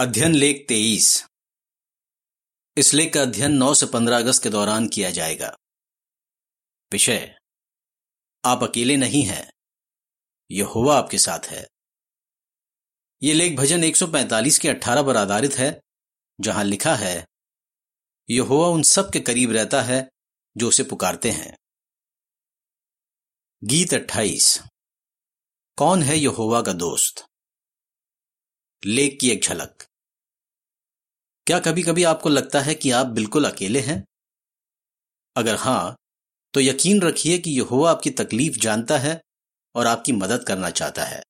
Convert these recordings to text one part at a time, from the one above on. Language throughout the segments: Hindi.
अध्ययन लेख तेईस। इस लेख का अध्ययन 9 से 15 अगस्त के दौरान किया जाएगा। विषय, आप अकेले नहीं हैं, यहोवा आपके साथ है। यह लेख भजन 145 के 18 पर आधारित है, जहाँ लिखा है, यहोवा उन सब के करीब रहता है, जो उसे पुकारते हैं। गीत 28 कौन है यहोवा का दोस्त? लेख की एक झलक। क्या कभी कभी आपको लगता है कि आप बिल्कुल अकेले हैं? अगर हाँ तो यकीन रखिए कि यहोवा आपकी तकलीफ़ जानता है और आपकी मदद करना चाहता है।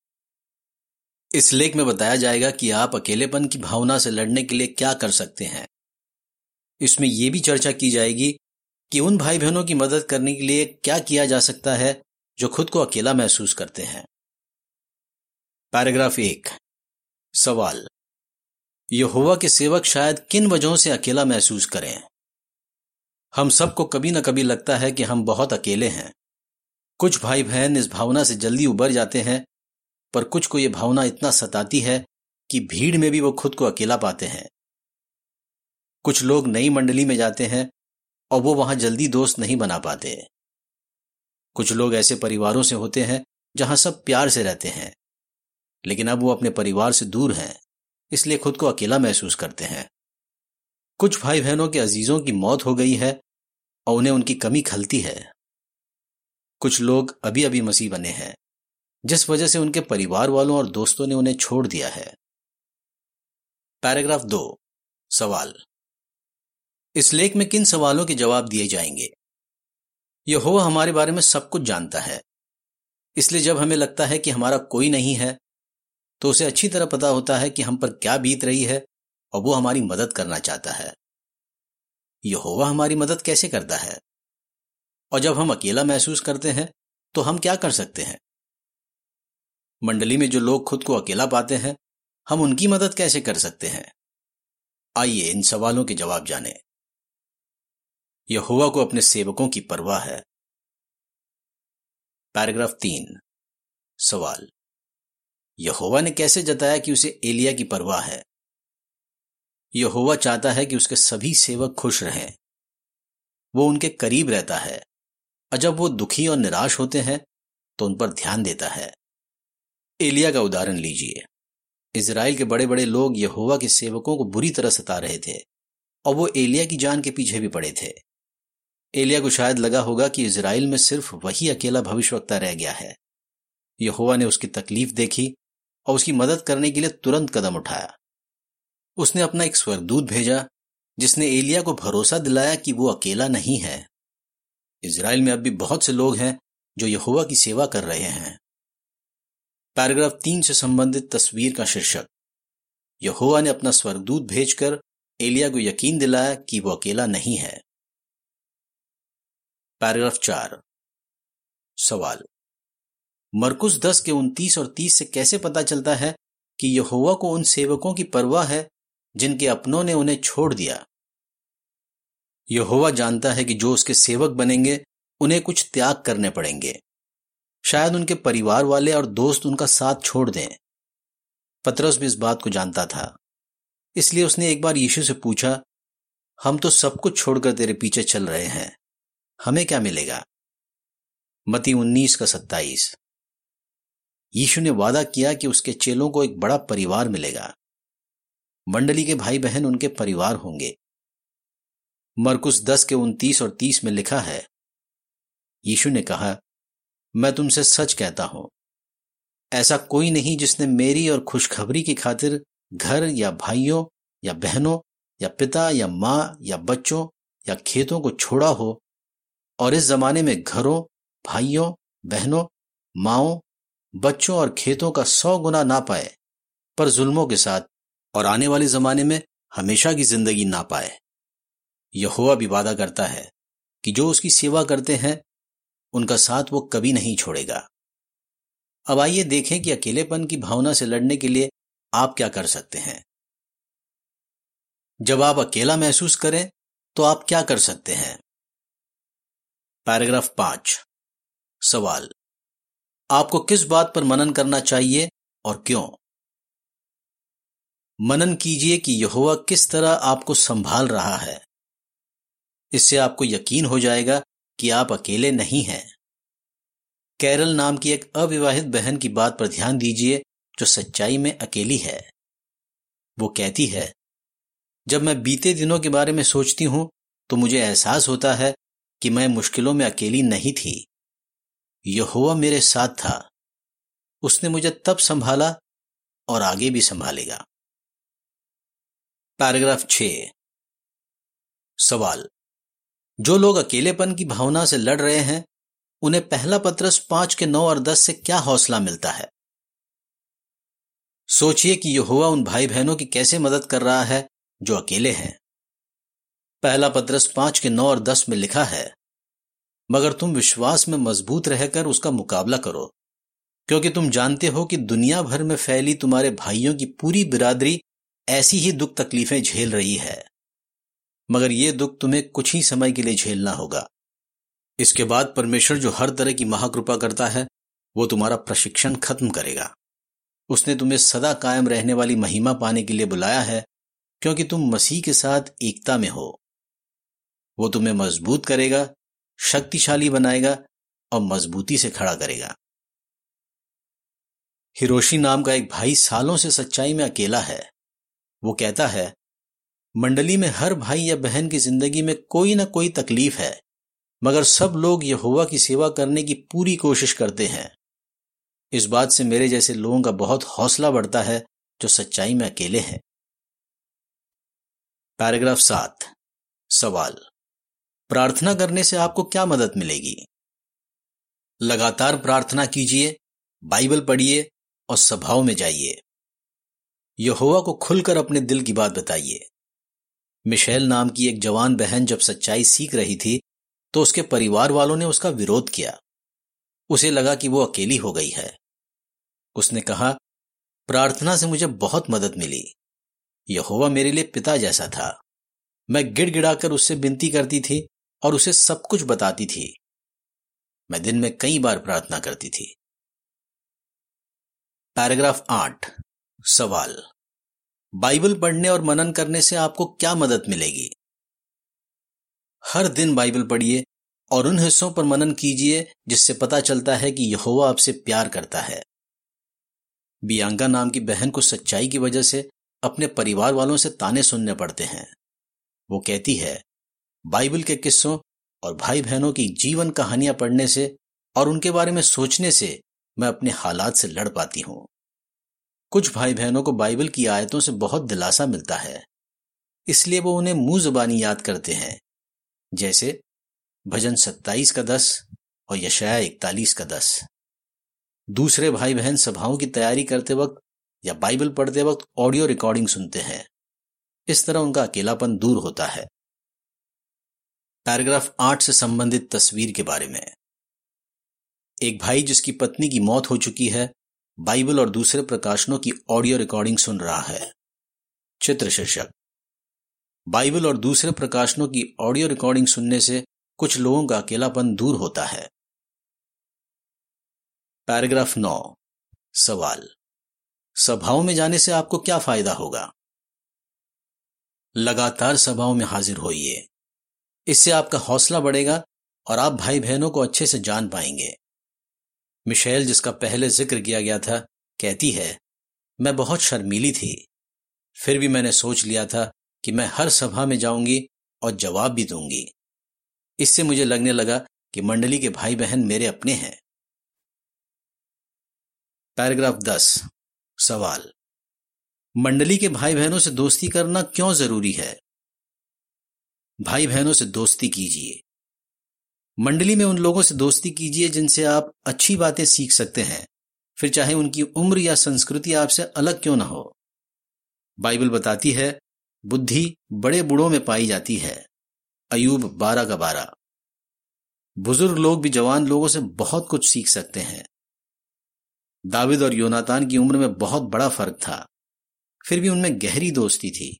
इस लेख में बताया जाएगा कि आप अकेलेपन की भावना से लड़ने के लिए क्या कर सकते हैं। इसमें यह भी चर्चा की जाएगी कि उन भाई बहनों की मदद करने के लिए क्या किया जा सकता है जो खुद को अकेला महसूस करते हैं। पैराग्राफ एक, सवाल। यहोवा के सेवक शायद किन वजहों से अकेला महसूस करें? हम सबको कभी ना कभी लगता है कि हम बहुत अकेले हैं। कुछ भाई बहन इस भावना से जल्दी उबर जाते हैं, पर कुछ को यह भावना इतना सताती है कि भीड़ में भी वो खुद को अकेला पाते हैं। कुछ लोग नई मंडली में जाते हैं और वो वहाँ जल्दी दोस्त नहीं बना पाते। कुछ लोग ऐसे परिवारों से होते हैं जहाँ सब प्यार से रहते हैं, लेकिन अब वो अपने परिवार से दूर हैं। इसलिए खुद को अकेला महसूस करते हैं। कुछ भाई बहनों के अजीजों की मौत हो गई है और उन्हें उनकी कमी खलती है। कुछ लोग अभी अभी मसीह बने हैं, जिस वजह से उनके परिवार वालों और दोस्तों ने उन्हें छोड़ दिया है। पैराग्राफ दो, सवाल। इस लेख में किन सवालों के जवाब दिए जाएँगे? यह हो हमारे बारे में सब कुछ जानता है, इसलिए जब हमें लगता है कि हमारा कोई नहीं है तो उसे अच्छी तरह पता होता है कि हम पर क्या बीत रही है और वो हमारी मदद करना चाहता है। यहोवा हमारी मदद कैसे करता है? और जब हम अकेला महसूस करते हैं तो हम क्या कर सकते हैं? मंडली में जो लोग खुद को अकेला पाते हैं, हम उनकी मदद कैसे कर सकते हैं? आइए इन सवालों के जवाब जाने। यहोवा को अपने सेवकों की परवाह है। पैराग्राफ तीन, सवाल। यहोवा ने कैसे जताया कि उसे एलिया की परवाह है? यहोवा चाहता है कि उसके सभी सेवक खुश रहें। वो उनके करीब रहता है, और जब वो दुखी और निराश होते हैं तो उन पर ध्यान देता है। एलिया का उदाहरण लीजिए। इसराइल के बड़े बड़े लोग यहोवा के सेवकों को बुरी तरह सता रहे थे, और वो एलिया की जान के पीछे भी पड़े थे। एलिया को शायद लगा होगा कि इसराइल में सिर्फ़ वही अकेला भविष्यवक्ता रह गया है। यहोवा ने उसकी तकलीफ़ देखी और उसकी मदद करने के लिए तुरंत कदम उठाया। उसने अपना एक स्वर्गदूत भेजा, जिसने एलिया को भरोसा दिलाया कि वो अकेला नहीं है। इसराइल में अब भी बहुत से लोग हैं जो यहोवा की सेवा कर रहे हैं। पैराग्राफ तीन से संबंधित तस्वीर का शीर्षक। यहोवा ने अपना स्वर्गदूत भेजकर एलिया को यकीन दिलाया कि वो अकेला नहीं है। पैराग्राफ चार। सवाल। मरकुस दस के उनतीस और तीस से कैसे पता चलता है कि यहोवा को उन सेवकों की परवाह है जिनके अपनों ने उन्हें छोड़ दिया? यहोवा जानता है कि जो उसके सेवक बनेंगे, उन्हें कुछ त्याग करने पड़ेंगे। शायद उनके परिवार वाले और दोस्त उनका साथ छोड़ दें। पतरस भी इस बात को जानता था। इसलिए उसने एक बार यीशु से पूछा, हम तो सब कुछ छोड़कर तेरे पीछे चल रहे हैं। हमें क्या मिलेगा? मती उन्नीस का सत्ताईस। यीशु ने वादा किया कि उसके चेलों को एक बड़ा परिवार मिलेगा। मंडली के भाई बहन उनके परिवार होंगे। मरकुस दस के उनतीस और तीस में लिखा है, यीशु ने कहा, मैं तुमसे सच कहता हूँ। ऐसा कोई नहीं जिसने मेरी और खुशखबरी की खातिर घर या भाइयों या बहनों या पिता या माँ या बच्चों या खेतों को छोड़ा हो और इस जमाने में घरों, भाइयों, बहनों, माओ बच्चों और खेतों का सौ गुना ना पाए, पर जुल्मों के साथ और आने वाले जमाने में हमेशा की ज़िंदगी ना पाए। यहोवा भी वादा करता है कि जो उसकी सेवा करते हैं, उनका साथ वो कभी नहीं छोड़ेगा। अब आइए देखें कि अकेलेपन की भावना से लड़ने के लिए आप क्या कर सकते हैं। जब आप अकेला महसूस करें तो आप क्या कर सकते हैं? पैराग्राफ पाँच, सवाल। आपको किस बात पर मनन करना चाहिए और क्यों? मनन कीजिए कि यहोवा किस तरह आपको संभाल रहा है। इससे आपको यकीन हो जाएगा कि आप अकेले नहीं हैं। कैरल नाम की एक अविवाहित बहन की बात पर ध्यान दीजिए जो सच्चाई में अकेली है। वो कहती है, जब मैं बीते दिनों के बारे में सोचती हूँ तो मुझे एहसास होता है कि मैं मुश्किलों में अकेली नहीं थी। यहोवा मेरे साथ था। उसने मुझे तब संभाला और आगे भी संभालेगा। पैराग्राफ छ। सवाल। जो लोग अकेलेपन की भावना से लड़ रहे हैं, उन्हें पहला पत्रस पाँच के नौ और दस से क्या हौसला मिलता है? सोचिए कि यहोवा उन भाई बहनों की कैसे मदद कर रहा है जो अकेले हैं। पहला पत्रस पाँच के नौ और दस में लिखा है मगर तुम विश्वास में मज़बूत रहकर उसका मुकाबला करो। क्योंकि तुम जानते हो कि दुनिया भर में फैली तुम्हारे भाइयों की पूरी बिरादरी ऐसी ही दुख तकलीफें झेल रही है। मगर यह दुख तुम्हें कुछ ही समय के लिए झेलना होगा। इसके बाद परमेश्वर जो हर तरह की महाकृपा करता है, वो तुम्हारा प्रशिक्षण खत्म करेगा। उसने तुम्हें सदा कायम रहने वाली महिमा पाने के लिए बुलाया है, क्योंकि तुम मसीह के साथ एकता में हो। वो तुम्हें मज़बूत करेगा शक्तिशाली बनाएगा और मजबूती से खड़ा करेगा। हिरोशी नाम का एक भाई सालों से सच्चाई में अकेला है। वो कहता है, मंडली में हर भाई या बहन की ज़िंदगी में कोई ना कोई तकलीफ़ है, मगर सब लोग यहोवा की सेवा करने की पूरी कोशिश करते हैं। इस बात से मेरे जैसे लोगों का बहुत हौसला बढ़ता है जो सच्चाई में अकेले हैं। पैराग्राफ सात, सवाल प्रार्थना करने से आपको क्या मदद मिलेगी? लगातार प्रार्थना कीजिए, बाइबल पढ़िए और सभाओं में जाइए। यहोवा को खुलकर अपने दिल की बात बताइए। मिशेल नाम की एक जवान बहन जब सच्चाई सीख रही थी तो उसके परिवार वालों ने उसका विरोध किया। उसे लगा कि वो अकेली हो गई है। उसने कहा, प्रार्थना से मुझे बहुत मदद मिली। यहोवा मेरे लिए पिता जैसा था। मैं गिड़गिड़ाकर उससे विनती करती थी और उसे सब कुछ बताती थी। मैं दिन में कई बार प्रार्थना करती थी। पैराग्राफ आठ, सवाल। बाइबल पढ़ने और मनन करने से आपको क्या मदद मिलेगी? हर दिन बाइबल पढ़िए और उन हिस्सों पर मनन कीजिए जिससे पता चलता है कि यहोवा आपसे प्यार करता है। बियांगा नाम की बहन को सच्चाई की वजह से अपने परिवार वालों से ताने सुनने पड़ते हैं। वो कहती है बाइबल के किस्सों और भाई बहनों की जीवन कहानियाँ पढ़ने से और उनके बारे में सोचने से मैं अपने हालात से लड़ पाती हूँ। कुछ भाई बहनों को बाइबल की आयतों से बहुत दिलासा मिलता है। इसलिए वो उन्हें मुँह जुबानी याद करते हैं। जैसे भजन सत्ताईस का दस और यशया इकतालीस का दस। दूसरे भाई बहन सभाओं की तैयारी करते वक्त या बाइबल पढ़ते वक्त ऑडियो रिकॉर्डिंग सुनते हैं। इस तरह उनका अकेलापन दूर होता है। पैराग्राफ आठ से संबंधित तस्वीर के बारे में। एक भाई जिसकी पत्नी की मौत हो चुकी है, बाइबल और दूसरे प्रकाशनों की ऑडियो रिकॉर्डिंग सुन रहा है। चित्र शीर्षक। बाइबल और दूसरे प्रकाशनों की ऑडियो रिकॉर्डिंग सुनने से कुछ लोगों का अकेलापन दूर होता है। पैराग्राफ नौ। सवाल। सभाओं में जाने से आपको क्या फ़ायदा होगा? लगातार सभाओं में हाजिर होइए। इससे आपका हौसला बढ़ेगा और आप भाई बहनों को अच्छे से जान पाएँगे। मिशेल, जिसका पहले ज़िक्र किया गया था, कहती है, मैं बहुत शर्मीली थी। फिर भी मैंने सोच लिया था कि मैं हर सभा में जाऊँगी और जवाब भी दूँगी। इससे मुझे लगने लगा कि मंडली के भाई बहन मेरे अपने हैं। पैराग्राफ दस, सवाल। मंडली के भाई बहनों से दोस्ती करना क्यों ज़रूरी है? भाई बहनों से दोस्ती कीजिए। मंडली में उन लोगों से दोस्ती कीजिए जिनसे आप अच्छी बातें सीख सकते हैं। फिर चाहे उनकी उम्र या संस्कृति आपसे अलग क्यों ना हो। बाइबल बताती है, बुद्धि बड़े बूढ़ों में पाई जाती है। अयूब बारह का बारह। बुज़ुर्ग लोग भी जवान लोगों से बहुत कुछ सीख सकते हैं। दाविद और योनातान की उम्र में बहुत बड़ा फ़र्क था। फिर भी उनमें गहरी दोस्ती थी।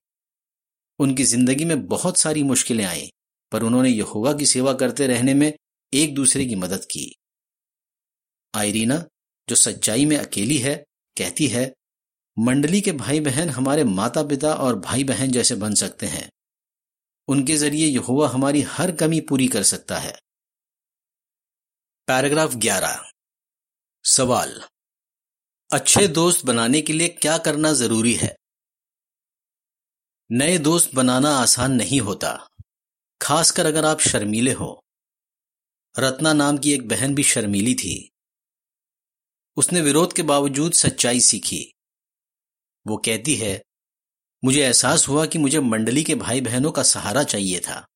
उनकी ज़िंदगी में बहुत सारी मुश्किलें आई, पर उन्होंने यहोवा की सेवा करते रहने में एक दूसरे की मदद की। आयरीना, जो सच्चाई में अकेली है, कहती है, मंडली के भाई बहन हमारे माता पिता और भाई बहन जैसे बन सकते हैं। उनके ज़रिए यहोवा हमारी हर कमी पूरी कर सकता है। पैराग्राफ 11 सवाल, अच्छे दोस्त बनाने के लिए क्या करना ज़रूरी है? नए दोस्त बनाना आसान नहीं होता। खासकर अगर आप शर्मीले हो। रत्ना नाम की एक बहन भी शर्मीली थी। उसने विरोध के बावजूद सच्चाई सीखी। वो कहती है, मुझे एहसास हुआ कि मुझे मंडली के भाई बहनों का सहारा चाहिए था।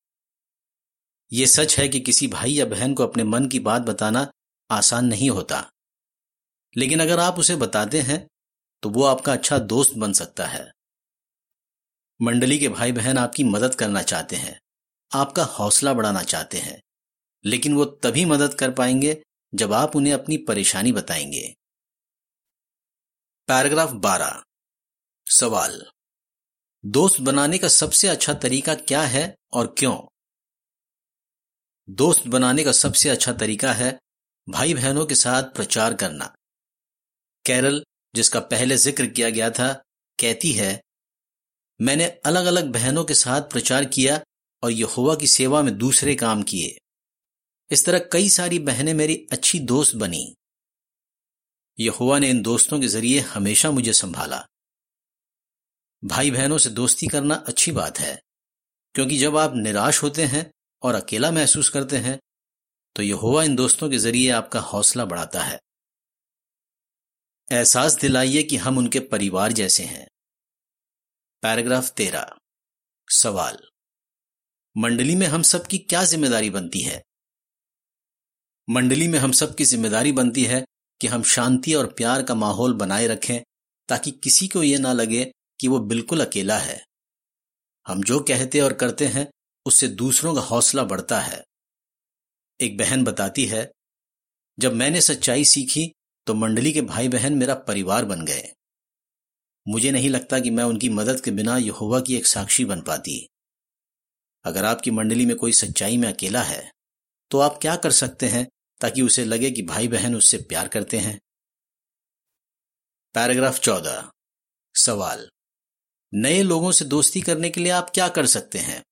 यह सच है कि किसी भाई या बहन को अपने मन की बात बताना आसान नहीं होता। लेकिन अगर आप उसे बताते हैं तो वो आपका अच्छा दोस्त बन सकता है। मंडली के भाई बहन आपकी मदद करना चाहते हैं, आपका हौसला बढ़ाना चाहते हैं, लेकिन वो तभी मदद कर पाएँगे जब आप उन्हें अपनी परेशानी बताएँगे। पैराग्राफ 12 सवाल। दोस्त बनाने का सबसे अच्छा तरीका क्या है और क्यों? दोस्त बनाने का सबसे अच्छा तरीका है भाई बहनों के साथ प्रचार करना। कैरल, जिसका पहले ज़िक्र किया गया था, कहती है मैंने अलग अलग बहनों के साथ प्रचार किया और यहोवा की सेवा में दूसरे काम किए। इस तरह कई सारी बहनें मेरी अच्छी दोस्त बनी। यहोवा ने इन दोस्तों के ज़रिए हमेशा मुझे संभाला। भाई बहनों से दोस्ती करना अच्छी बात है, क्योंकि जब आप निराश होते हैं और अकेला महसूस करते हैं तो यहोवा इन दोस्तों के ज़रिए आपका हौसला बढ़ाता है। एहसास दिलाइए कि हम उनके परिवार जैसे हैं। पैराग्राफ तेरह। सवाल। मंडली में हम सब की क्या ज़िम्मेदारी बनती है? मंडली में हम सब की ज़िम्मेदारी बनती है कि हम शांति और प्यार का माहौल बनाए रखें, ताकि किसी को यह ना लगे कि वो बिल्कुल अकेला है। हम जो कहते और करते हैं, उससे दूसरों का हौसला बढ़ता है। एक बहन बताती है, जब मैंने सच्चाई सीखी तो मंडली के भाई बहन मेरा परिवार बन गए। मुझे नहीं लगता कि मैं उनकी मदद के बिना यहोवा की एक साक्षी बन पाती। अगर आपकी मंडली में कोई सच्चाई में अकेला है तो आप क्या कर सकते हैं ताकि उसे लगे कि भाई बहन उससे प्यार करते हैं? पैराग्राफ चौदह। सवाल। नए लोगों से दोस्ती करने के लिए आप क्या कर सकते हैं?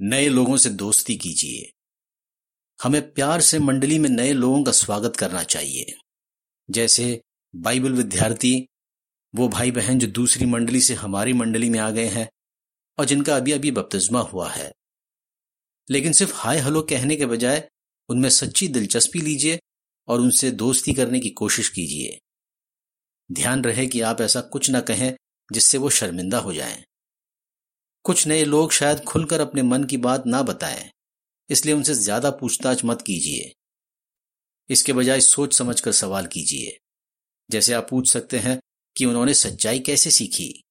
नए लोगों से दोस्ती कीजिए। हमें प्यार से मंडली में नए लोगों का स्वागत करना चाहिए। जैसे बाइबल विद्यार्थी वो भाई बहन जो दूसरी मंडली से हमारी मंडली में आ गए हैं और जिनका अभी अभी बपतिस्मा हुआ है। लेकिन सिर्फ़ हाय हलो कहने के बजाय उनमें सच्ची दिलचस्पी लीजिए और उनसे दोस्ती करने की कोशिश कीजिए। ध्यान रहे कि आप ऐसा कुछ न कहें जिससे वो शर्मिंदा हो जाएँ। कुछ नए लोग शायद खुलकर अपने मन की बात ना बताएँ, इसलिए उनसे ज़्यादा पूछताछ मत कीजिए। इसके बजाय सोच समझकर सवाल कीजिए। जैसे आप पूछ सकते हैं कि उन्होंने सच्चाई कैसे सीखी।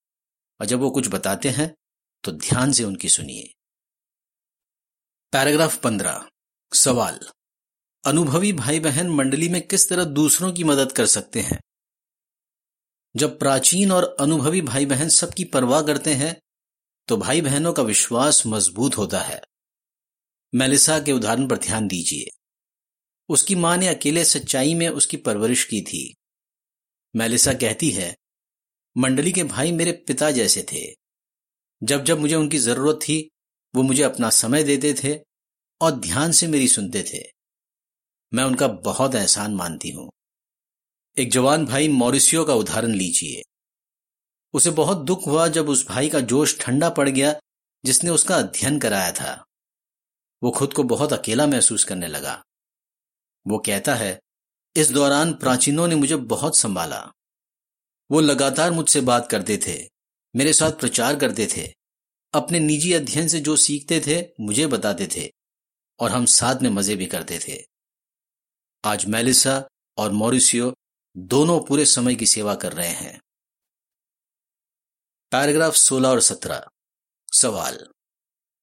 और जब वो कुछ बताते हैं तो ध्यान से उनकी सुनिए। पैराग्राफ पंद्रह। सवाल। अनुभवी भाई बहन मंडली में किस तरह दूसरों की मदद कर सकते हैं? जब प्राचीन और अनुभवी भाई बहन सबकी परवाह करते हैं तो भाई बहनों का विश्वास मज़बूत होता है। मेलिसा के उदाहरण पर ध्यान दीजिए। उसकी माँ ने अकेले सच्चाई में उसकी परवरिश की थी। मेलिसा कहती है, मंडली के भाई मेरे पिता जैसे थे। जब जब मुझे उनकी ज़रूरत थी, वो मुझे अपना समय देते थे और ध्यान से मेरी सुनते थे। मैं उनका बहुत एहसान मानती हूँ। एक जवान भाई मॉरिसियो का उदाहरण लीजिए। उसे बहुत दुख हुआ जब उस भाई का जोश ठंडा पड़ गया जिसने उसका अध्ययन कराया था। वो खुद को बहुत अकेला महसूस करने लगा। वो कहता है इस दौरान प्राचीनों ने मुझे बहुत संभाला। वो लगातार मुझसे बात करते थे, मेरे साथ प्रचार करते थे, अपने निजी अध्ययन से जो सीखते थे, मुझे बताते थे, और हम साथ में मज़े भी करते थे। आज मेलिसा और मॉरिसियो दोनों पूरे समय की सेवा कर रहे हैं। पैराग्राफ 16 और 17 सवाल।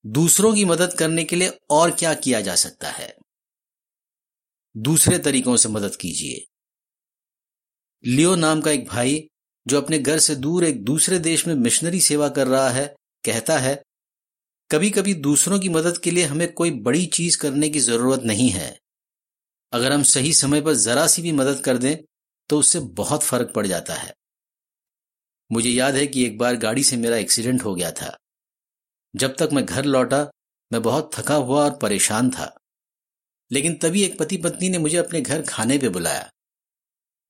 दूसरों की मदद करने के लिए और क्या किया जा सकता है? दूसरे तरीकों से मदद कीजिए। लियो नाम का एक भाई, जो अपने घर से दूर एक दूसरे देश में मिशनरी सेवा कर रहा है, कहता है कभी कभी दूसरों की मदद के लिए हमें कोई बड़ी चीज़ करने की ज़रूरत नहीं है। अगर हम सही समय पर जरा सी भी मदद कर दें तो उससे बहुत फ़र्क पड़ जाता है। मुझे याद है कि एक बार गाड़ी से मेरा एक्सीडेंट हो गया था। जब तक मैं घर लौटा, मैं बहुत थका हुआ और परेशान था। लेकिन तभी एक पति पत्नी ने मुझे अपने घर खाने पे बुलाया।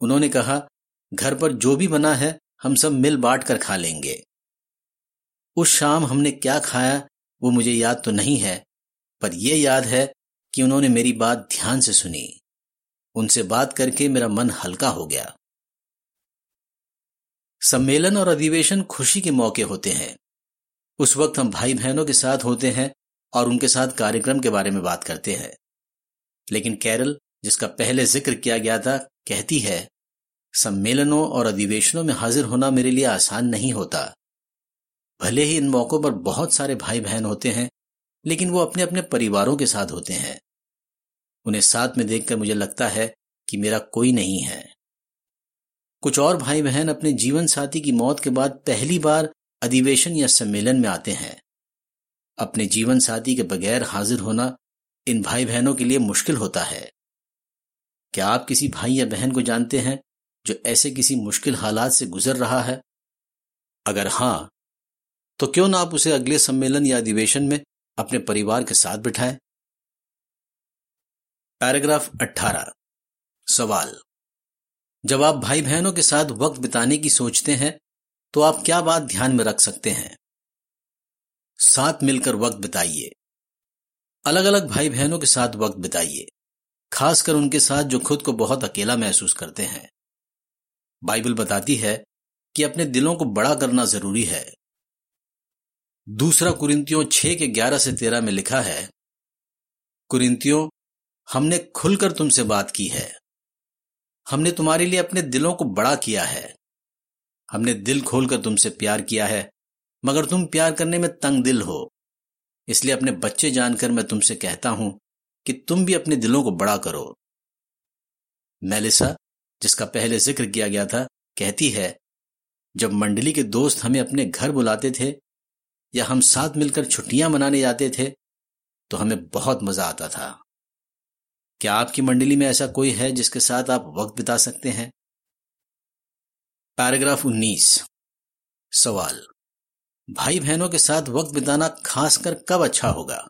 उन्होंने कहा, घर पर जो भी बना है, हम सब मिल बांट कर खा लेंगे। उस शाम हमने क्या खाया, वो मुझे याद तो नहीं है, पर यह याद है कि उन्होंने मेरी बात ध्यान से सुनी। उनसे बात करके मेरा मन हल्का हो गया। सम्मेलन और अधिवेशन खुशी के मौके होते हैं। उस वक्त हम भाई बहनों के साथ होते हैं और उनके साथ कार्यक्रम के बारे में बात करते हैं। लेकिन कैरल, जिसका पहले ज़िक्र किया गया था, कहती है, सम्मेलनों और अधिवेशनों में हाजिर होना मेरे लिए आसान नहीं होता। भले ही इन मौकों पर बहुत सारे भाई बहन होते हैं, लेकिन वो अपने अपने परिवारों के साथ होते हैं। उन्हें साथ में देखकर मुझे लगता है कि मेरा कोई नहीं है। कुछ और भाई बहन अपने जीवन साथी की मौत के बाद पहली बार अधिवेशन या सम्मेलन में आते हैं। अपने जीवन साथी के बगैर हाजिर होना इन भाई बहनों के लिए मुश्किल होता है। क्या आप किसी भाई या बहन को जानते हैं जो ऐसे किसी मुश्किल हालात से गुजर रहा है? अगर हाँ तो क्यों ना आप उसे अगले सम्मेलन या अधिवेशन में अपने परिवार के साथ बिठाएँ? पैराग्राफ 18 सवाल। जब आप भाई बहनों के साथ वक्त बिताने की सोचते हैं तो आप क्या बात ध्यान में रख सकते हैं? साथ मिलकर वक्त बिताइए। अलग अलग भाई बहनों के साथ वक्त बिताइए, खासकर उनके साथ जो खुद को बहुत अकेला महसूस करते हैं। बाइबल बताती है कि अपने दिलों को बड़ा करना ज़रूरी है। दूसरा कुरिंतियों छह के ग्यारह से तेरह में लिखा है कुरिंतियों हमने खुलकर तुमसे बात की है। हमने तुम्हारे लिए अपने दिलों को बड़ा किया है। हमने दिल खोलकर तुमसे प्यार किया है, मगर तुम प्यार करने में तंग दिल हो। इसलिए अपने बच्चे जानकर मैं तुमसे कहता हूँ कि तुम भी अपने दिलों को बड़ा करो। मेलिसा, जिसका पहले ज़िक्र किया गया था, कहती है, जब मंडली के दोस्त हमें अपने घर बुलाते थे या हम साथ मिलकर छुट्टियाँ मनाने जाते थे तो हमें बहुत मज़ा आता था। क्या आपकी मंडली में ऐसा कोई है जिसके साथ आप वक्त बिता सकते हैं? पैराग्राफ 19 सवाल। भाई बहनों के साथ वक्त बिताना खासकर कब अच्छा होगा?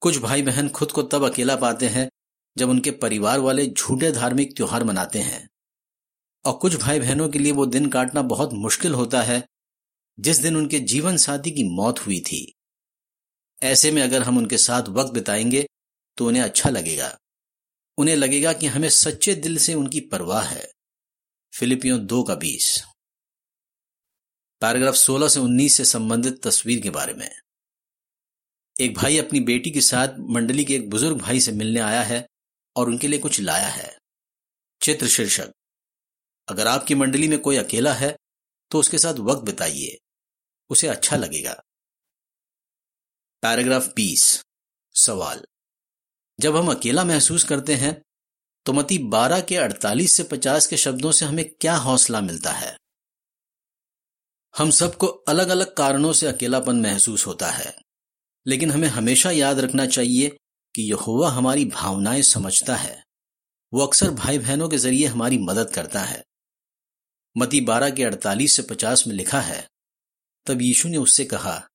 कुछ भाई बहन खुद को तब अकेला पाते हैं जब उनके परिवार वाले झूठे धार्मिक त्योहार मनाते हैं। और कुछ भाई बहनों के लिए वो दिन काटना बहुत मुश्किल होता है, जिस दिन उनके जीवन साथी की मौत हुई थी। ऐसे में अगर हम उनके साथ वक्त बिताएँगे तो उन्हें अच्छा लगेगा। उन्हें लगेगा कि हमें सच्चे दिल से उनकी परवाह है। फिलिपियों दो का बीस। पैराग्राफ 16 से 19 से संबंधित तस्वीर के बारे में। एक भाई अपनी बेटी के साथ मंडली के एक बुज़ुर्ग भाई से मिलने आया है और उनके लिए कुछ लाया है। चित्र शीर्षक। अगर आपकी मंडली में कोई अकेला है तो उसके साथ वक्त बिताइए। उसे अच्छा लगेगा। पैराग्राफ 20 सवाल। जब हम अकेला महसूस करते हैं तो मती 12 के 48 से 50 के शब्दों से हमें क्या हौसला मिलता है? हम सबको अलग अलग कारणों से अकेलापन महसूस होता है। लेकिन हमें हमेशा याद रखना चाहिए कि यहोवा हमारी भावनाएँ समझता है। वो अक्सर भाई बहनों के ज़रिए हमारी मदद करता है। मती बारह के अड़तालीस से पचास में लिखा है, तब यीशु ने उससे कहा,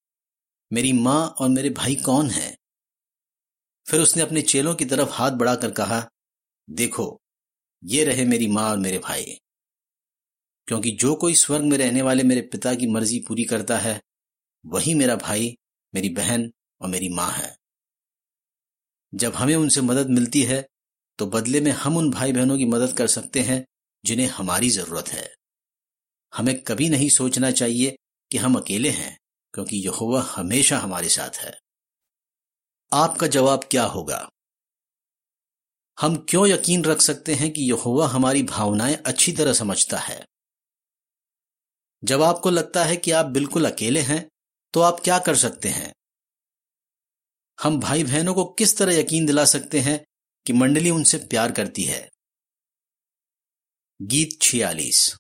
मेरी माँ और मेरे भाई कौन है? फिर उसने अपने चेलों की तरफ़ हाथ बढ़ाकर कहा, देखो, ये रहे मेरी माँ और मेरे भाई। क्योंकि जो कोई स्वर्ग में रहने वाले मेरे पिता की मर्ज़ी पूरी करता है, वही मेरा भाई, मेरी बहन और मेरी माँ है। जब हमें उनसे मदद मिलती है तो बदले में हम उन भाई बहनों की मदद कर सकते हैं, जिन्हें हमारी ज़रूरत है। हमें कभी नहीं सोचना चाहिए कि हम अकेले हैं, क्योंकि यहोवा हमेशा हमारे साथ है। आपका जवाब क्या होगा? हम क्यों यकीन रख सकते हैं कि यहोवा हमारी भावनाएँ अच्छी तरह समझता है? जब आपको लगता है कि आप बिल्कुल अकेले हैं तो आप क्या कर सकते हैं? हम भाई बहनों को किस तरह यकीन दिला सकते हैं कि मंडली उनसे प्यार करती है? गीत छियालीस।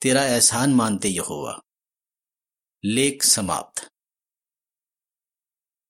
तेरा एहसान मानते यहोवा। लेख समाप्त।